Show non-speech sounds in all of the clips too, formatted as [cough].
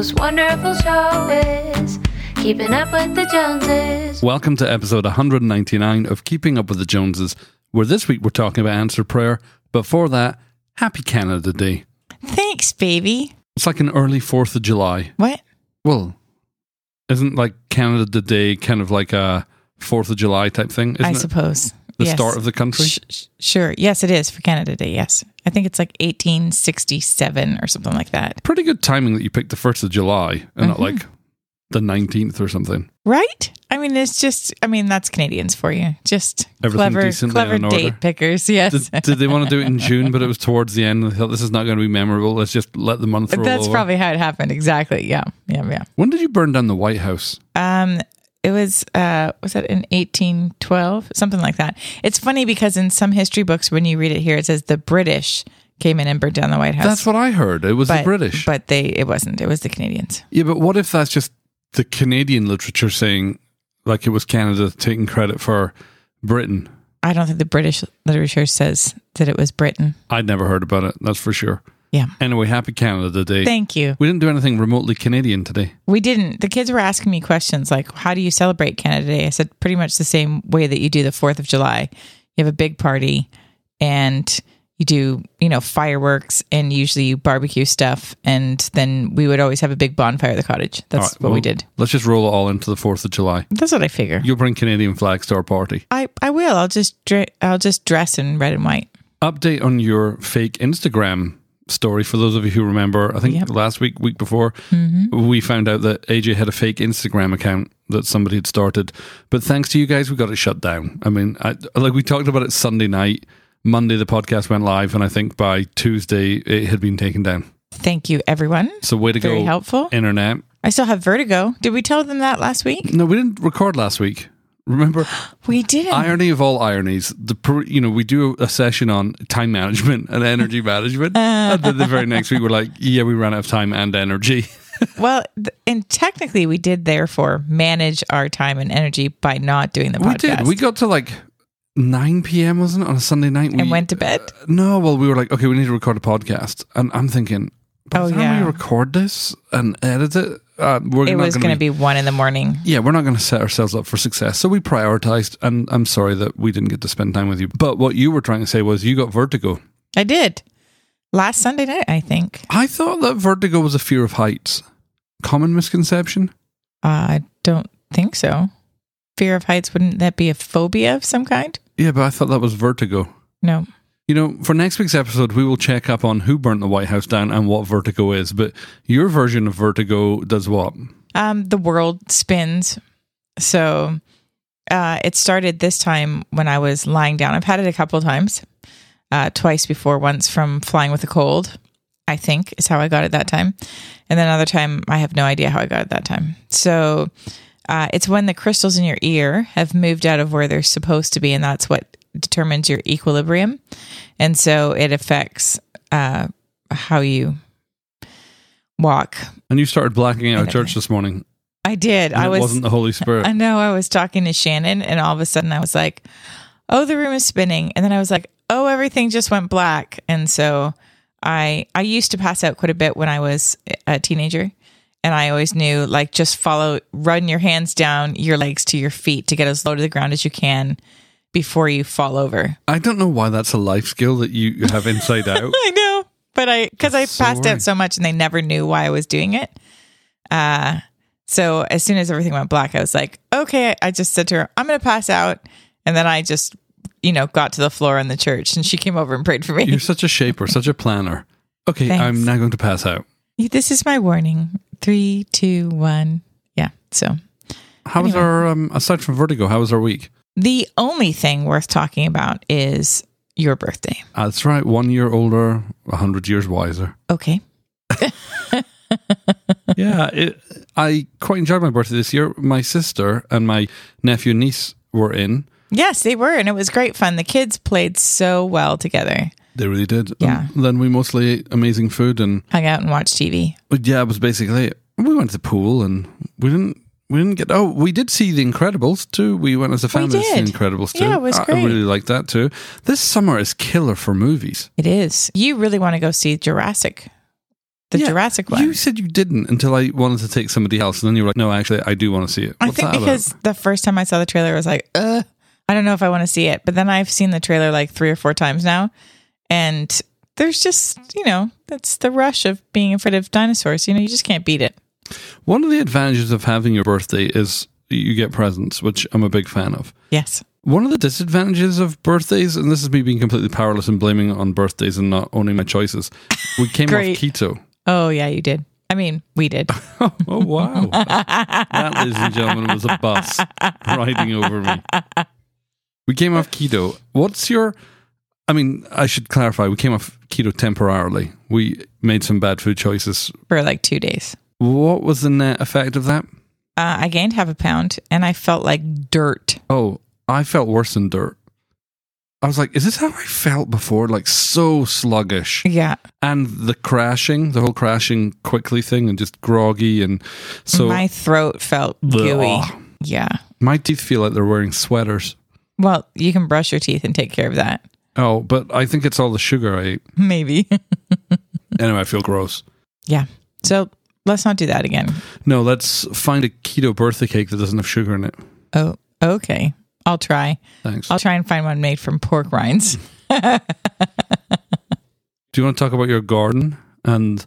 most wonderful show is Keeping Up with the Joneses. Welcome to episode 199 of Keeping Up with the Joneses, where this week we're talking about answer prayer. Before that, Happy Canada Day. Thanks, baby. It's like an early 4th of July. What? Well, isn't like Canada Day kind of like a 4th of July type thing? Isn't I it? suppose. The Yes. start of the country? Sh- sh- sure. Yes, it is for Canada Day. Yes. I think it's like 1867 or something like that. Pretty good timing that you picked the 1st of July and not Mhm. like the 19th or something. Right? I mean, it's just, I mean, that's Canadians for you. Just Everything clever, clever date pickers. Yes. Did, did they want to do it in [laughs] June, but it was towards the end? They thought this is not going to be memorable. Let's just let the month roll That's over. probably how it happened. Exactly. Yeah. Yeah. Yeah. when did you burn down the White House? Um, it was uh was that in 1812 something like that it's funny because in some history books when you read it here it says the british came in and burned down the white house That's what I heard. It was but, the British. but they it wasn't it was the canadians yeah, but what if that's just the Canadian literature saying, like it was Canada taking credit for Britain? i don't think the british literature says that it was britain I'd never heard about it. That's for sure. Yeah. Anyway, happy Canada Day. thank you. We didn't do anything remotely Canadian today. we didn't. The kids were asking me questions like how do you celebrate canada day? I said pretty much the same way that you do the 4th of july. You have a big party and you do you know fireworks and usually you barbecue stuff and then we would always have a big bonfire at the cottage. That's right, what we did. Let's just roll it all into the Fourth of July. that's what i figure. You'll bring Canadian flags to our party. i i will. I'll just dre- i'll just dress in red and white. Update on your fake Instagram story for those of you who remember. I think Yep. last week, week before, Mm-hmm. we found out that AJ had a fake Instagram account that somebody had started. But thanks to you guys, we got it shut down. I mean, I, like we talked about it Sunday night. Monday, the podcast went live, and I think by Tuesday, it had been taken down. thank you everyone So, way to very go, helpful internet. i still have vertigo did we tell them that last week No, we didn't record last week. Remember, [gasps] we didn't irony of all ironies. The you know we do a session on time management and energy [laughs] management, and then the very next week we're like, yeah, we ran out of time and energy. [laughs] Well, and technically, we did therefore manage our time and energy by not doing the podcast. We did. We got to like nine p.m. wasn't it on a Sunday night? We, and went to bed. Uh, no, well, we were like, okay, we need to record a podcast, and I'm thinking, by Oh, the time yeah. we record this and edit it, uh, we're It not was going going to be one in the morning. Yeah, we're not going to set ourselves up for success. So we prioritized, and I'm sorry that we didn't get to spend time with you. But what you were trying to say was you got vertigo. I did last Sunday night. I think. I thought that vertigo was a fear of heights. Common misconception? Uh, I don't think so. Fear of heights wouldn't that be a phobia of some kind? Yeah, but I thought that was vertigo. No. You know, for next week's episode, we will check up on who burnt the White House down and what vertigo is. But your version of vertigo does what? Um, the world spins. So uh, it started this time when I was lying down. I've had it a couple times, uh, twice before, once from flying with a cold, I think is how I got it that time. And then another time, I have no idea how I got it that time. So uh, it's when the crystals in your ear have moved out of where they're supposed to be, and that's what determines your equilibrium. And so it affects uh, how you walk. And you started blacking out I at know. church this morning. I did. I was wasn't the Holy Spirit. [laughs] I know I was talking to Shannon and all of a sudden I was like, "Oh, the room is spinning." And then I was like, "Oh, everything just went black." And so I I used to pass out quite a bit when I was a teenager. And I always knew like just follow run your hands down your legs to your feet to get as low to the ground as you can before you fall over. I don't know why that's a life skill that you have inside [laughs] out. I know, but I because I so passed right. out so much and they never knew why I was doing it. Uh so as soon as everything went black, I was like, okay. I just said to her, I'm going to pass out, and then I just, you know, got to the floor in the church, and she came over and prayed for me. You're such a shaper, such a planner. Okay, Thanks. I'm now going to pass out. this is my warning. Three, two, one. Yeah. So How was our um, aside from vertigo? How was our week? The only thing worth talking about is your birthday. That's right. One year older, a hundred years wiser. Okay. [laughs] yeah, it, I quite enjoyed my birthday this year. My sister and my nephew and niece were in. Yes, they were, and it was great fun. The kids played so well together. They really did. Yeah. And then we mostly ate amazing food and Hung out and watched TV. but yeah, it was basically it. We went to the pool and we didn't we didn't get oh we did see the Incredibles 2. We went as a family to see the Incredibles 2. Yeah, it was I- I really liked that too. This summer is killer for movies. It is. You really want to go see Jurassic the Yeah, Jurassic one. You said you didn't until I wanted to take somebody else, and then you were like, "No, actually, I do want to see it." I think because about? the first time I saw the trailer, I was like, Ugh, I don't know if I want to see it. But then I've seen the trailer like three or four times now. And there's just, you know, that's the rush of being afraid of dinosaurs. You know, you just can't beat it. One of the advantages of having your birthday is you get presents, which I'm a big fan of. Yes. One of the disadvantages of birthdays, and this is me being completely powerless and blaming on birthdays and not owning my choices, we [laughs] came off keto. Oh, yeah, you did. I mean, we did. [laughs] Oh wow! that, ladies and gentlemen, was a bus riding over me. We came off keto. What's your? I mean, I should clarify. We came off keto temporarily. We made some bad food choices. for like two days. What was the net effect of that? Uh, I gained half a pound and I felt like dirt. Oh, I felt worse than dirt. I was like, is this how I felt before? Like so sluggish. Yeah. And the crashing, the whole crashing quickly thing and just groggy and so my throat felt gooey. Yeah. my teeth feel like they're wearing sweaters. Well, you can brush your teeth and take care of that. Oh, but I think it's all the sugar I ate. Maybe. [laughs] Anyway, I feel gross. yeah. So let's not do that again. No, let's find a keto birthday cake that doesn't have sugar in it. Oh, okay. I'll try. Thanks. I'll try and find one made from pork rinds. [laughs] Do you want to talk about your garden and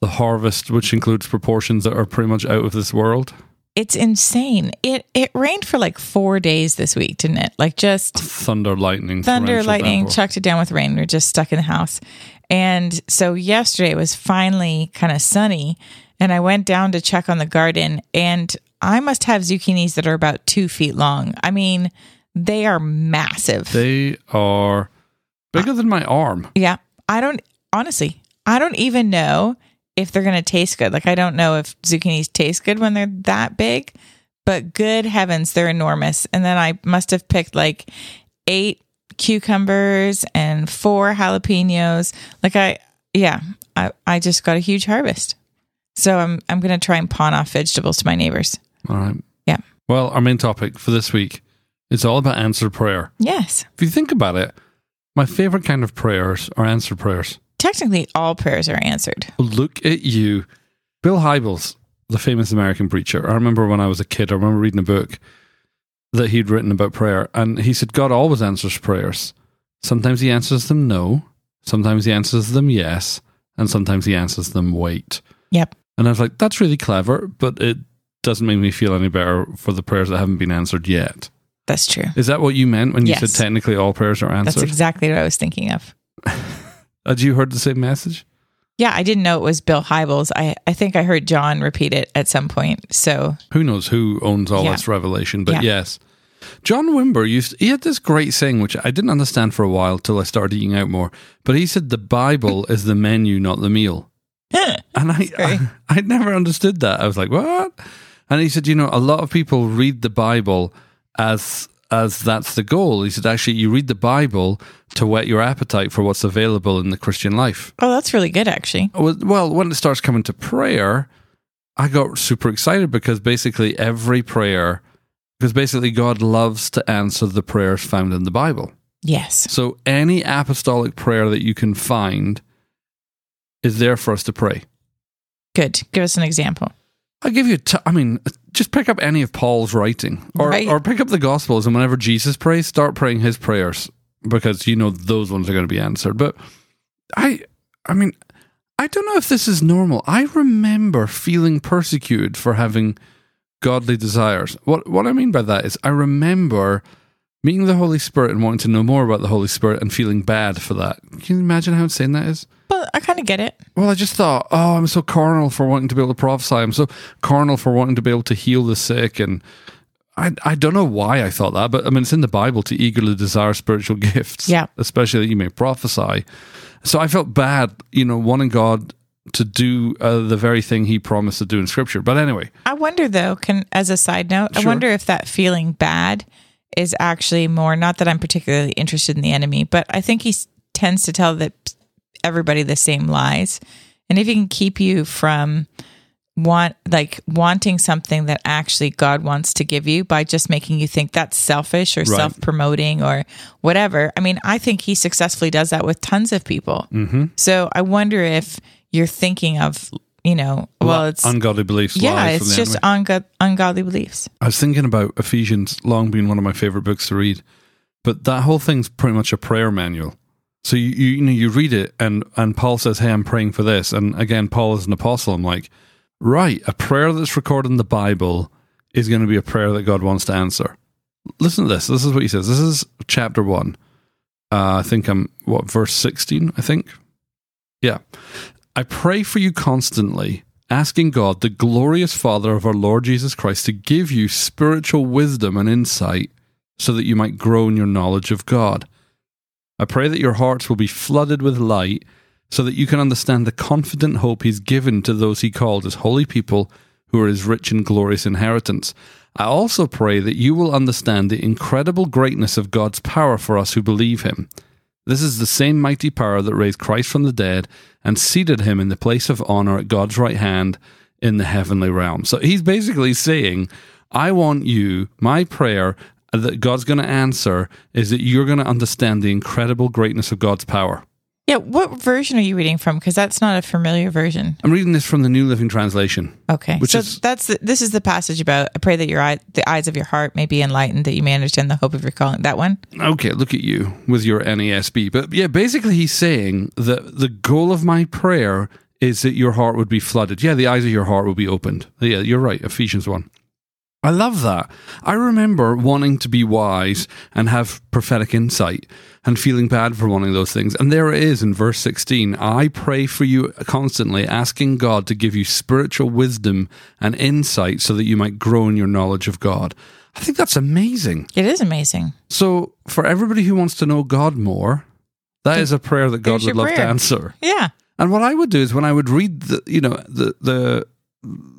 the harvest, which includes proportions that are pretty much out of this world? It's insane. It it rained for like four days this week, didn't it? Like just Thunder, lightning, thunder, lightning, chucked it down with rain. We're just stuck in the house. And so yesterday was finally kind of sunny, and I went down to check on the garden, and I must have zucchinis that are about two feet long. I mean, they are massive. They are bigger than my arm. yeah. I don't, honestly, I don't even know if they're going to taste good. Like, I don't know if zucchinis taste good when they're that big, but good heavens, they're enormous. And then I must have picked like eight cucumbers and four jalapenos. Like, I, yeah, I, I just got a huge harvest. So I'm, I'm going to try and pawn off vegetables to my neighbors. All right. Yeah. Well, our main topic for this week is all about answered prayer. Yes. If you think about it, my favorite kind of prayers are answered prayers. Technically, all prayers are answered. Look at you. Bill Hybels, the famous American preacher. I remember when I was a kid, I remember reading a book that he'd written about prayer, and he said God always answers prayers. Sometimes he answers them no, sometimes he answers them yes, and sometimes he answers them wait. Yep. And I was like, that's really clever, but it doesn't make me feel any better for the prayers that haven't been answered yet. That's true. Is that what you meant when you Yes. said technically all prayers are answered? That's exactly what I was thinking of. [laughs] Had you heard the same message? Yeah, I didn't know it was Bill Hybels. I, I think I heard John repeat it at some point. So Who knows who owns all Yeah. this revelation? But Yeah. yes, John Wimber used. He had this great saying, which I didn't understand for a while till I started eating out more. But he said the Bible is the menu, not the meal. [laughs] And I. [laughs] I, I'd never understood that. I was like, what? And he said, you know, a lot of people read the Bible as as that's the goal. He said, actually, you read the Bible to whet your appetite for what's available in the Christian life. Oh, that's really good, actually. Well, well, when it starts coming to prayer, I got super excited because basically every prayer, because basically God loves to answer the prayers found in the Bible. Yes. So any apostolic prayer that you can find is there for us to pray. Good. Give us an example. I'll give you, t- I mean, just pick up any of Paul's writing or, Right. or pick up the Gospels and whenever Jesus prays, start praying his prayers because you know those ones are going to be answered. But I, I mean, I don't know if this is normal. I remember feeling persecuted for having godly desires. What, what I mean by that is I remember meeting the Holy Spirit and wanting to know more about the Holy Spirit and feeling bad for that. Can you imagine how insane that is? Well, I kind of get it. Well, I just thought, oh, I'm so carnal for wanting to be able to prophesy. I'm so carnal for wanting to be able to heal the sick. And I, I don't know why I thought that, but I mean, it's in the Bible to eagerly desire spiritual [laughs] gifts, Yeah. especially that you may prophesy. So I felt bad, you know, wanting God to do uh, the very thing He promised to do in Scripture. But anyway, I wonder, though, can as a side note, I wonder if that feeling bad is actually more, not that I'm particularly interested in the enemy, but I think he tends to tell that everybody the same lies. And if he can keep you from want like wanting something that actually God wants to give you by just making you think that's selfish or Right. self-promoting or whatever. I mean, I think he successfully does that with tons of people. Mm-hmm. So I wonder if you're thinking of, you know, well, it's ungodly beliefs. yeah, it's just enemy. ungo- ungodly beliefs. I was thinking about Ephesians, long been one of my favorite books to read, but that whole thing's pretty much a prayer manual. So you you, you know you read it and and Paul says, "Hey, I'm praying for this," and again, Paul is an apostle. I'm like, right, a prayer that's recorded in the Bible is going to be a prayer that God wants to answer. Listen to this. This is what he says. This is chapter one. Uh, I think I'm what verse sixteen. I think. Yeah, I pray for you constantly, asking God, the glorious Father of our Lord Jesus Christ, to give you spiritual wisdom and insight so that you might grow in your knowledge of God. I pray that your hearts will be flooded with light so that you can understand the confident hope He's given to those He called as holy people who are His rich and glorious inheritance. I also pray that you will understand the incredible greatness of God's power for us who believe Him. This is the same mighty power that raised Christ from the dead and seated him in the place of honor at God's right hand in the heavenly realm. So he's basically saying, I want you, my prayer that God's going to answer is that you're going to understand the incredible greatness of God's power. Yeah, what version are you reading from? Because that's not a familiar version. I'm reading this from the New Living Translation. Okay, Which so is- that's the, this is the passage about. I pray that your eye, the eyes of your heart may be enlightened, that you may understand the hope of your calling. That one. Okay, look at you with your NASB. But yeah, basically, he's saying that the goal of my prayer is that your heart would be flooded. Yeah, the eyes of your heart would be opened. Yeah, you're right. Ephesians 1. I love that. I remember wanting to be wise and have prophetic insight and feeling bad for wanting those things. And there it is in verse 16. I pray for you constantly, asking God to give you spiritual wisdom and insight so that you might grow in your knowledge of God. I think that's amazing. It is amazing. So, for everybody who wants to know God more, that is a prayer that God There's would love to answer. Yeah. And what I would do is when I would read the, you know, the the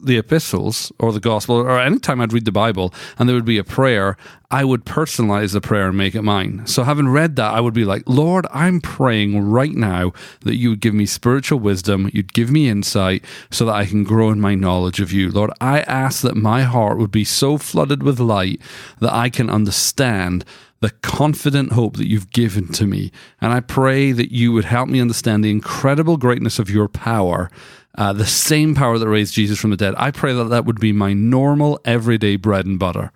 the epistles or the gospel or anytime I'd read the Bible and there would be a prayer, I would personalize the prayer and make it mine. So having read that, I would be like, Lord, I'm praying right now that you would give me spiritual wisdom, you'd give me insight so that I can grow in my knowledge of you. Lord, I ask that my heart would be so flooded with light that I can understand the confident hope that you've given to me. And I pray that you would help me understand the incredible greatness of your power, uh, the same power that raised Jesus from the dead. I pray that that would be my normal, everyday bread and butter.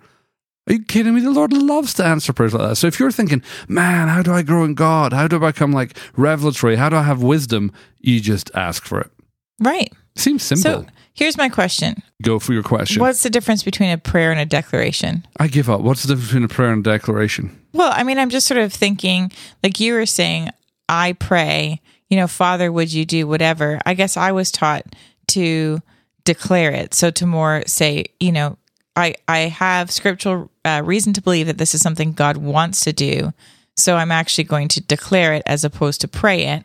Are you kidding me? The Lord loves to answer prayers like that. So if you're thinking, man, how do I grow in God? How do I become like revelatory? How do I have wisdom? You just ask for it. Right. Seems simple. So here's my question: Go for your question. What's the difference between a prayer and a declaration? I give up. What's the difference between a prayer and a declaration? Well, I mean, I'm just sort of thinking, like you were saying, I pray, you know, Father, would you do whatever? I guess I was taught to declare it. So to more say, you know, I, I have scriptural uh, reason to believe that this is something God wants to do. So I'm actually going to declare it as opposed to pray it.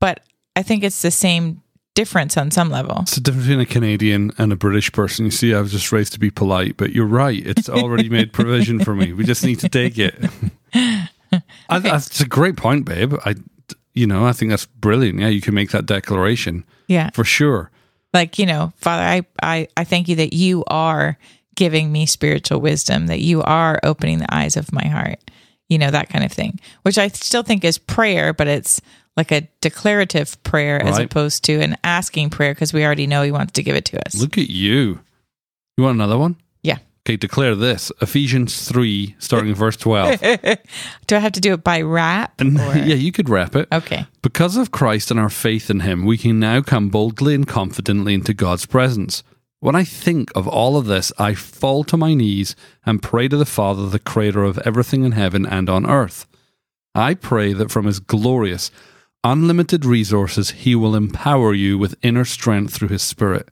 But I think it's the same difference on some level. It's the difference between a Canadian and a British person. You see, I was just raised to be polite, but you're right. It's already [laughs] made provision for me. We just need to take it. [laughs] I, that's a great point, babe. I, you know, I think that's brilliant. Yeah, you can make that declaration Yeah. for sure. like you know father I, I i thank you that you are giving me spiritual wisdom that you are opening the eyes of my heart you know that kind of thing which i still think is prayer but it's like a declarative prayer as opposed to an asking prayer because we already know he wants to give it to us Look at you. You want another one? Okay, declare this Ephesians 3, starting in verse 12. [laughs] do i have to do it by rap And [laughs] yeah, you could rap it. okay Because of Christ and our faith in Him, we can now come boldly and confidently into God's presence. When I think of all of this, I fall to my knees and pray to the Father, the Creator of everything in heaven and on earth. I pray that from His glorious, unlimited resources, He will empower you with inner strength through His Spirit.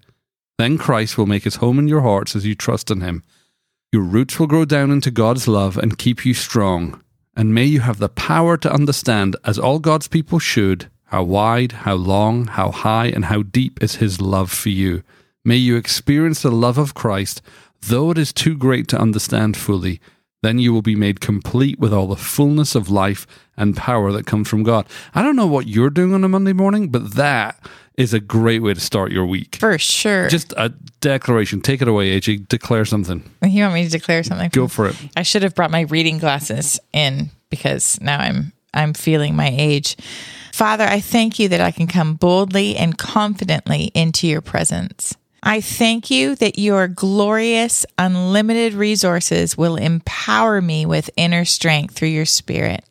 Then Christ will make His home in your hearts as you trust in Him. Your roots will grow down into God's love and keep you strong. And may you have the power to understand, as all God's people should, how wide, how long, how high, and how deep is His love for you. May you experience the love of Christ, though it is too great to understand fully. Then you will be made complete with all the fullness of life and power that comes from God. I don't know what you're doing on a Monday morning, but that is a great way to start your week. for sure Just a declaration. Take it away, AJ. Declare something. you want me to declare something Go for it. I should have brought my reading glasses in because now I'm I'm feeling my age. Father, I thank you that I can come boldly and confidently into your presence. I thank you that your glorious, unlimited resources will empower me with inner strength through your spirit.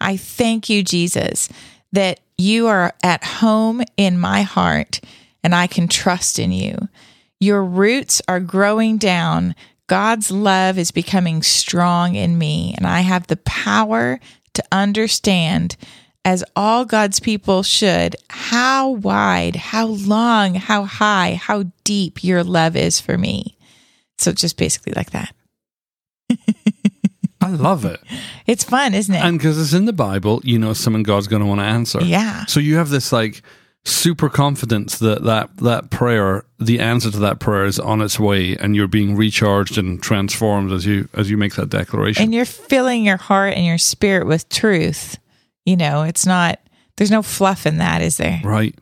I thank you, Jesus, that you are at home in my heart and I can trust in you. Your roots are growing down. God's love is becoming strong in me, and I have the power to understand, as all God's people should, how wide, how long, how high, how deep your love is for me. So, just basically like that. I love it. It's fun, isn't it? And because it's in the Bible, you know someone God's going to want to answer. Yeah. So you have this like super confidence that that that prayer, the answer to that prayer is on its way, and you're being recharged and transformed as you as you make that declaration. and you're filling your heart and your spirit with truth. You know, it's not, there's no fluff in that, is there? Right.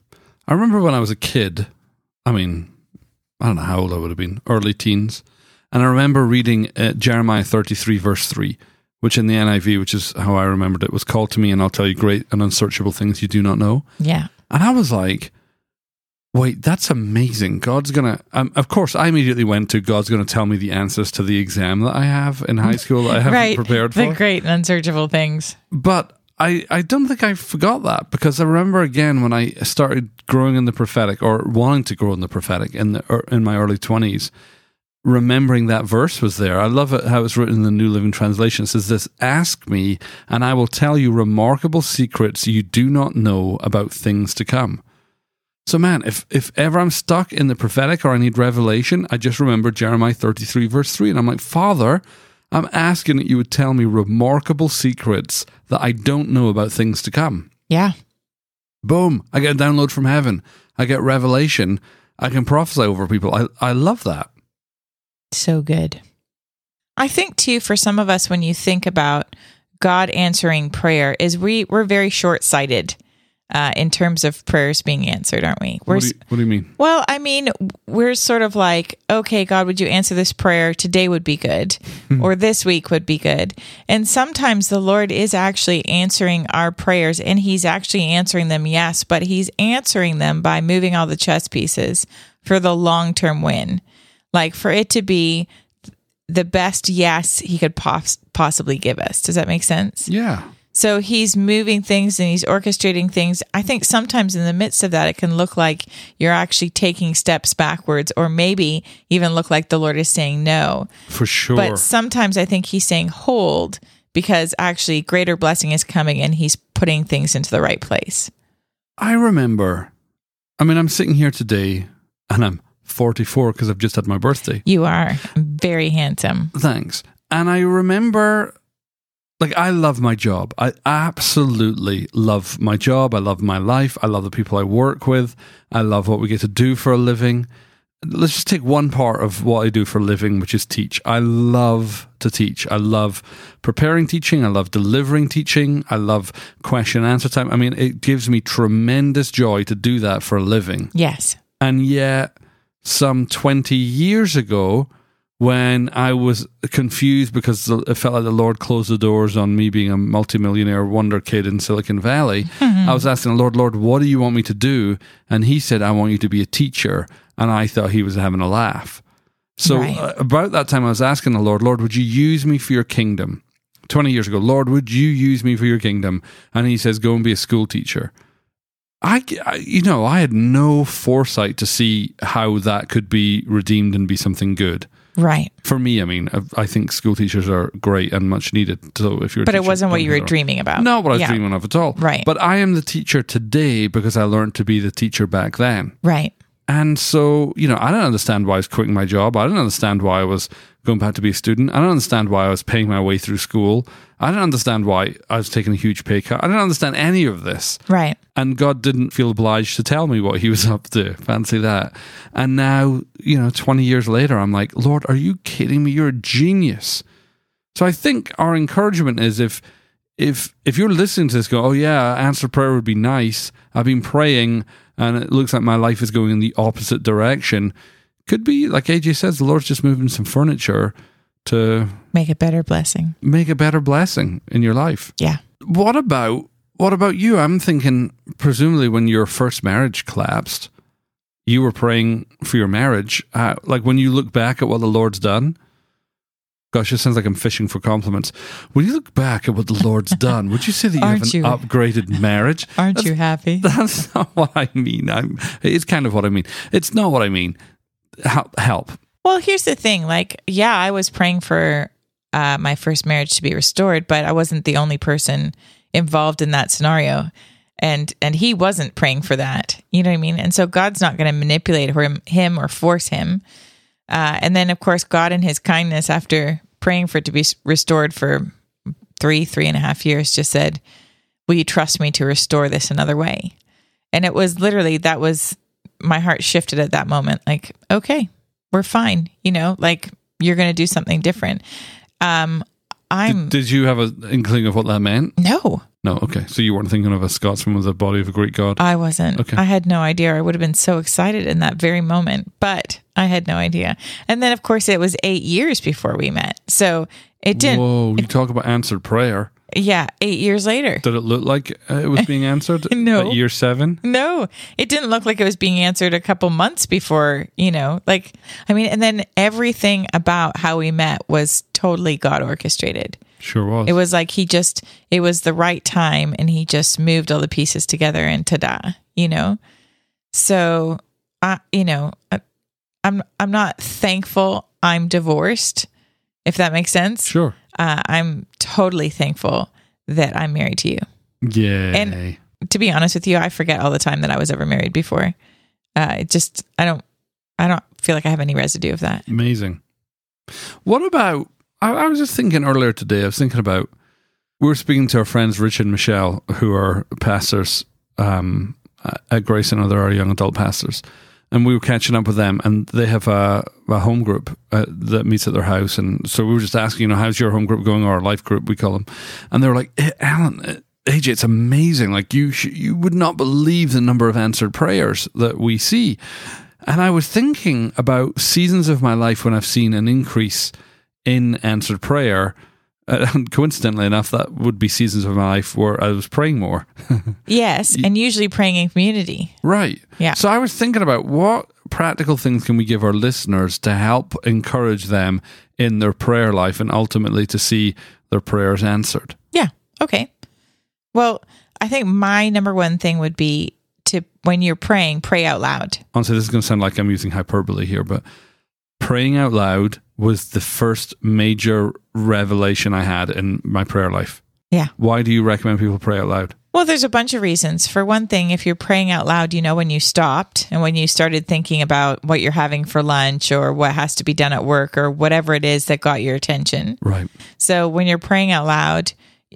I remember when I was a kid, I mean, I don't know how old I would have been, early teens. And I remember reading uh, Jeremiah 33, verse 3, which in the NIV, which is how I remembered it, was called to me, and I'll tell you great and unsearchable things you do not know. Yeah. And I was like, wait, that's amazing. God's going to, um, of course, I immediately went to God's going to tell me the answers to the exam that I have in high school that I haven't right. prepared the for. great and unsearchable things. But I, I don't think I forgot that because I remember again when I started growing in the prophetic or wanting to grow in the prophetic in the er, in my early twenties, remembering that verse was there. I love it how it's written in the New Living Translation. It says this: "Ask me, and I will tell you remarkable secrets you do not know about things to come." So, man, if if ever I'm stuck in the prophetic or I need revelation, I just remember Jeremiah 33 verse three, and I'm like, Father. I'm asking that you would tell me remarkable secrets that I don't know about things to come. Yeah. Boom. I get a download from heaven. I get revelation. I can prophesy over people. I, I love that. So good. I think too, for some of us, when you think about God answering prayer, is we we're very short sighted uh, in terms of prayers being answered, aren't we? We're What do, you, what do you mean? Well, I mean, we're sort of like, okay, God, would you answer this prayer? Today would be good, or this week would be good. And sometimes the Lord is actually answering our prayers, and He's actually answering them, yes, but He's answering them by moving all the chess pieces for the long term win. Like for it to be the best yes He could pos- possibly give us. Does that make sense? Yeah. So he's moving things and he's orchestrating things. I think sometimes in the midst of that, it can look like you're actually taking steps backwards, or maybe even look like the Lord is saying no. For sure. But sometimes I think he's saying hold because actually greater blessing is coming and he's putting things into the right place. I remember, I mean, I'm sitting here today and I'm 44 because I've just had my birthday. You are very handsome. Thanks. And I remember, like, I love my job. I absolutely love my job. I love my life. I love the people I work with. I love what we get to do for a living. Let's just take one part of what I do for a living, which is teach. I love to teach. I love preparing teaching. I love delivering teaching. I love question and answer time. I mean, it gives me tremendous joy to do that for a living. Yes. And yet, some 20 years ago, when I was confused because it felt like the Lord closed the doors on me being a multimillionaire wonder kid in Silicon Valley, [laughs] I was asking the Lord, Lord, what do you want me to do? And He said, I want you to be a teacher. And I thought He was having a laugh. So, Right. uh, about that time, I was asking the Lord, Lord, would you use me for your kingdom? 20 years ago, Lord, would you use me for your kingdom? And He says, go and be a school teacher. I, I- you know, I had no foresight to see how that could be redeemed and be something good. Right. For me, I mean, I, I think school teachers are great and much needed. So if you're, But it wasn't what you were dreaming about. Not what I was Yeah. dreaming of at all. Right. But I am the teacher today because I learned to be the teacher back then. Right. And so, you know, I don't understand why I was quitting my job. I don't understand why I was going back to be a student. I don't understand why I was paying my way through school. I don't understand why I was taking a huge pay cut. I don't understand any of this. Right. And God didn't feel obliged to tell me what he was [laughs] up to. Fancy that. And now, you know, 20 years later, I'm like, Lord, are you kidding me? You're a genius. So I think our encouragement is if if if you're listening to this, go, oh yeah, answer prayer would be nice. I've been praying, and it looks like my life is going in the opposite direction. Could be like AJ says, the Lord's just moving some furniture to Make a better blessing. make a better blessing in your life. Yeah. What about what about you? I'm thinking, presumably, when your first marriage collapsed, you were praying for your marriage. Uh, like when you look back at what the Lord's done, gosh, it sounds like I'm fishing for compliments. When you look back at what the Lord's [laughs] done, would you say that you have an you? upgraded [laughs] marriage? Aren't you happy? [laughs] That's not what I mean. I'm, it's kind of what I mean. It's not what I mean. Help. help. Well, here's the thing. Like, yeah, I was praying for uh, my first marriage to be restored, but I wasn't the only person involved in that scenario. And and he wasn't praying for that. You know what I mean? And so God's not going to manipulate him, him or force him. Uh, and then, of course, God in his kindness, after praying for it to be restored for three, three and a half years, just said, Will you trust me to restore this another way? And it was literally, that was my heart shifted at that moment. Like, okay, we're fine. You know, like you're going to do something different. Um, I'm Did you have an inkling of what that meant? no, No. Okay. So you weren't thinking of a Scotsman with the body of a Greek god. I wasn't. Okay. I had no idea. I would have been so excited in that very moment, but I had no idea. And then, of course, it was eight years before we met. So it didn't, Whoa! You talk about answered prayer. Yeah, eight years later. Did it look like uh, it was being answered? [laughs] No. At year seven. No, it didn't look like it was being answered a couple months before, you know, like, I mean, and then everything about how we met was totally God orchestrated. Sure was. It was like he just, it was the right time and he just moved all the pieces together and ta-da, you know? So, I, you know, I, I'm, I'm not thankful I'm divorced, if that makes sense. Sure. Uh, I'm totally thankful that I'm married to you. Yeah. And- To be honest with you, I forget all the time that I was ever married before. Uh, it just, I don't, I don't feel like I have any residue of that. Amazing. What about? I, I was just thinking earlier today. I was thinking about. We were speaking to our friends Rich and Michelle, who are pastors um, at Grace and other our young adult pastors, and we were catching up with them. And they have a, a home group uh, that meets at their house, and so we were just asking, you know, how's your home group going, or life group, we call them, and they were like, eh, Alan. eh, AJ, it's amazing. Like you, sh- you would not believe the number of answered prayers that we see. And I was thinking about seasons of my life when I've seen an increase in answered prayer. [laughs] And coincidentally enough, that would be seasons of my life where I was praying more. [laughs] Yes. And usually praying in community. right. Yeah. So I was thinking about what practical things can we give our listeners to help encourage them in their prayer life and ultimately to see their prayers answered. Yeah. Okay. Well, I think my number one thing would be to, when you're praying, pray out loud. Honestly, this is going to sound like I'm using hyperbole here, but praying out loud was the first major revelation I had in my prayer life. Yeah. Why do you recommend people pray out loud? Well, there's a bunch of reasons. For one thing, if you're praying out loud, you know when you stopped and when you started thinking about what you're having for lunch or what has to be done at work or whatever it is that got your attention. Right. So when you're praying out loud,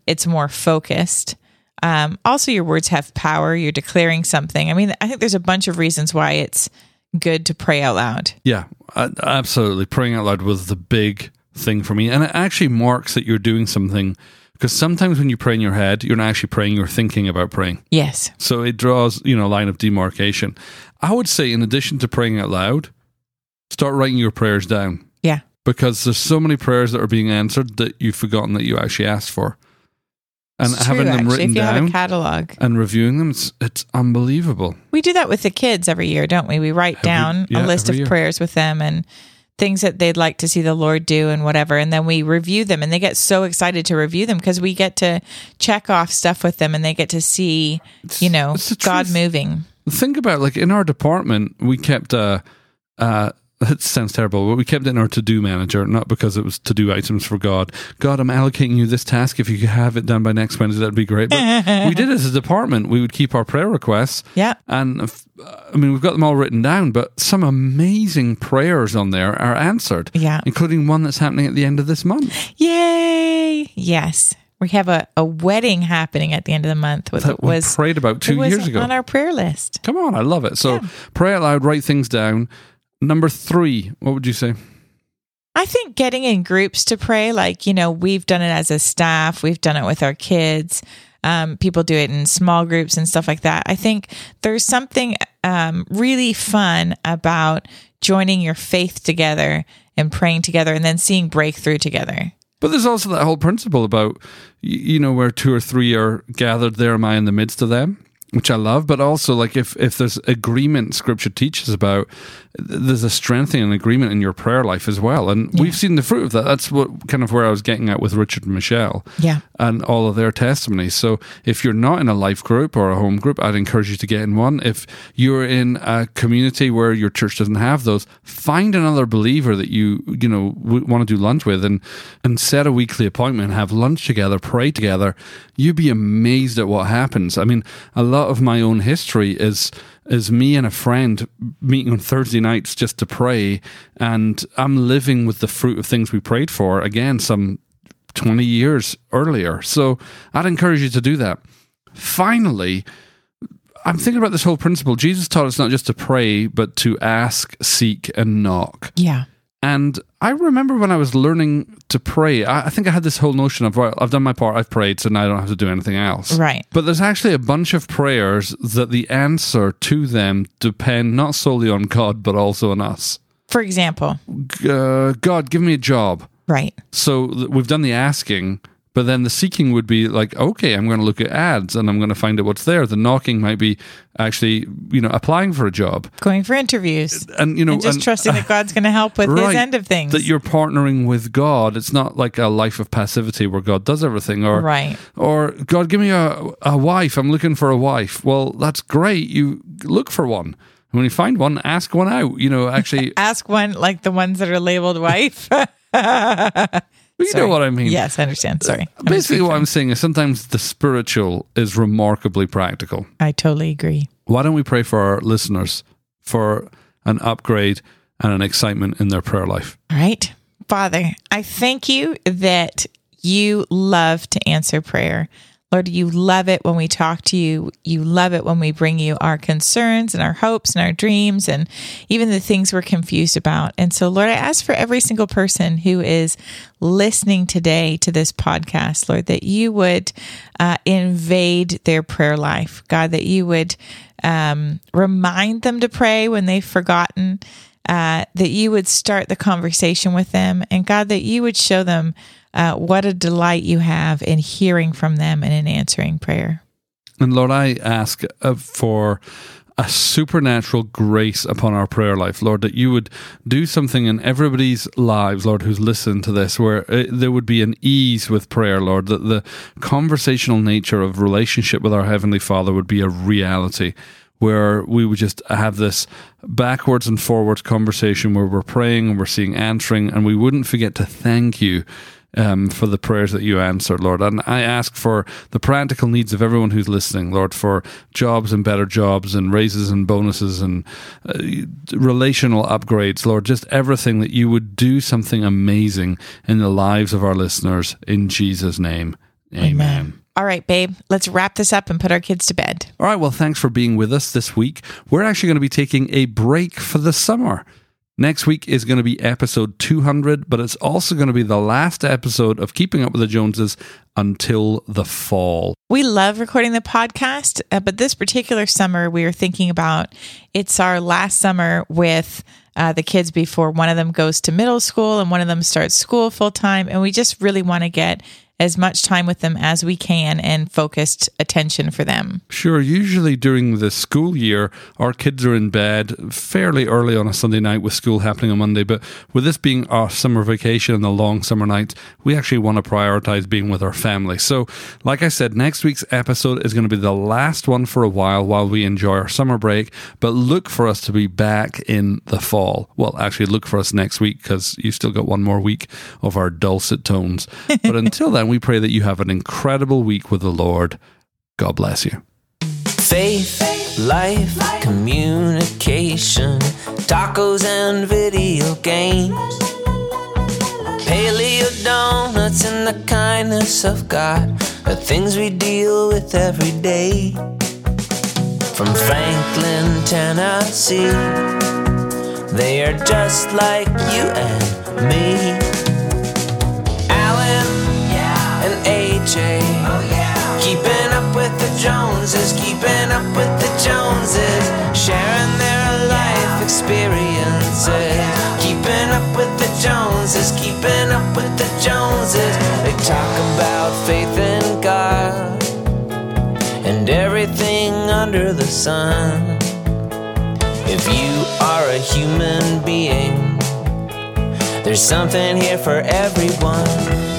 it's more focused. Um, also, your words have power. You're declaring something. I mean, I think there's a bunch of reasons why it's good to pray out loud. Yeah, absolutely. Praying out loud was the big thing for me. And it actually marks that you're doing something because sometimes when you pray in your head, you're not actually praying, you're thinking about praying. Yes. So it draws, you know, a line of demarcation. I would say, in addition to praying out loud, start writing your prayers down Yeah. because there's so many prayers that are being answered that you've forgotten that you actually asked for. And It's having true, them written if you have down a catalog, and reviewing them, it's, it's unbelievable. we do that with the kids every year, don't we? We write Every- down yeah, a list of year. prayers with them and things that they'd like to see the Lord do and whatever. And then we review them and they get so excited to review them because we get to check off stuff with them and they get to see, you know, God truth. moving. Think about like in our department, we kept uh uh it sounds terrible, but we kept it in our to do manager, not because it was to do items for God. God, I'm allocating you this task. If you could have it done by next Wednesday, that'd be great. But [laughs] we did as a department. We would keep our prayer requests. Yeah. And if- I mean, we've got them all written down, but some amazing prayers on there are answered. Yeah. Including one that's happening at the end of this month. Yay. Yes. We have a, a wedding happening at the end of the month. With, That was prayed about two years ago. on our prayer list. Come on, I love it. So Yeah. pray out loud, write things down. Number three, what would you say? I think getting in groups to pray, like, you know, we've done it as a staff, we've done it with our kids. Um, people do it in small groups and stuff like that. I think there's something um, really fun about joining your faith together and praying together and then seeing breakthrough together. But there's also that whole principle about, you know, where two or three are gathered, there am I in the midst of them, which I love. But also, like, if, if there's agreement, scripture teaches about, there's a strengthening and agreement in your prayer life as well. And we've seen the fruit of that. That's what kind of where I was getting at with Richard and Michelle Yeah. and all of their testimonies. So if you're not in a life group or a home group, I'd encourage you to get in one. If you're in a community where your church doesn't have those, find another believer that you you know w- want to do lunch with and and set a weekly appointment, have lunch together, pray together. You'd be amazed at what happens. I mean, a lot of my own history is is me and a friend meeting on Thursday nights just to pray, and I'm living with the fruit of things we prayed for. Again, some 20 years earlier. So I'd encourage you to do that. Finally, I'm thinking about this whole principle. Jesus taught us not just to pray, but to ask, seek, and knock. Yeah. And I remember when I was learning to pray, I, I think I had this whole notion of, well, I've done my part, I've prayed, so now I don't have to do anything else. Right. But there's actually a bunch of prayers that the answer to them depend not solely on God, but also on us. For example. Uh, God, give me a job. Right. So th- we've done the asking, but then the seeking would be like, okay, I'm going to look at ads and I'm going to find out what's there. The knocking might be actually, you know, applying for a job, Going for interviews. and you know, And just and- trusting that [laughs] God's going to help with Right. his end of things. that you're partnering with God. It's not like a life of passivity where God does everything, or Right. or God, give me a a wife. I'm looking for a wife. Well, that's great. You look for one. And when you find one, ask one out. You know, actually, [laughs] Ask one like the ones that are labeled wife. [laughs] you know what I mean. yes, I understand. Uh, Sorry. I'm Basically, what I'm saying is sometimes the spiritual is remarkably practical. I totally agree. Why don't we pray for our listeners for an upgrade and an excitement in their prayer life? All right. Father, I thank you that you love to answer prayer. Lord, you love it when we talk to you. You love it when we bring you our concerns and our hopes and our dreams and even the things we're confused about. And so, Lord, I ask for every single person who is listening today to this podcast, Lord, that you would uh, invade their prayer life. God, that you would um, remind them to pray when they've forgotten uh, that you would start the conversation with them, and God, that you would show them uh, what a delight you have in hearing from them and in answering prayer. And Lord, I ask uh, for a supernatural grace upon our prayer life, Lord, that you would do something in everybody's lives, Lord, who's listened to this, where uh, there would be an ease with prayer, Lord, that the conversational nature of relationship with our Heavenly Father would be a reality. Where we would just have this backwards and forwards conversation where we're praying and we're seeing answering, and we wouldn't forget to thank you um, for the prayers that you answered, Lord. And I ask for the practical needs of everyone who's listening, Lord, for jobs and better jobs and raises and bonuses and uh, relational upgrades, Lord, just everything that you would do something amazing in the lives of our listeners in Jesus' name. Amen. All right, babe, let's wrap this up and put our kids to bed. All right, well, thanks for being with us this week. We're actually going to be taking a break for the summer. Next week is going to be episode 200, but it's also going to be the last episode of Keeping Up with the Joneses until the fall. We love recording the podcast, uh, but this particular summer, we are thinking about it's our last summer with uh, the kids before one of them goes to middle school and one of them starts school full time. And we just really want to get as much time with them as we can and focused attention for them. Sure, usually during the school year, our kids are in bed fairly early on a Sunday night with school happening on Monday. But with this being our summer vacation and the long summer nights, we actually want to prioritize being with our family. So, like I said, next week's episode is going to be the last one for a while while we enjoy our summer break. But look for us to be back in the fall. Well, actually, look for us next week because you've still got one more week of our dulcet tones. [laughs] But until then, we pray that you have an incredible week with the Lord. God bless you. Faith, life, communication, tacos and video games. Paleo donuts and the kindness of God, the things we deal with every day. From Franklin, Tennessee, they are just like you and me. with the Joneses, keeping up with the Joneses, sharing their life experiences. Keeping up with the Joneses, keeping up with the Joneses. They talk about faith in God and everything under the sun. If you are a human being, there's something here for everyone.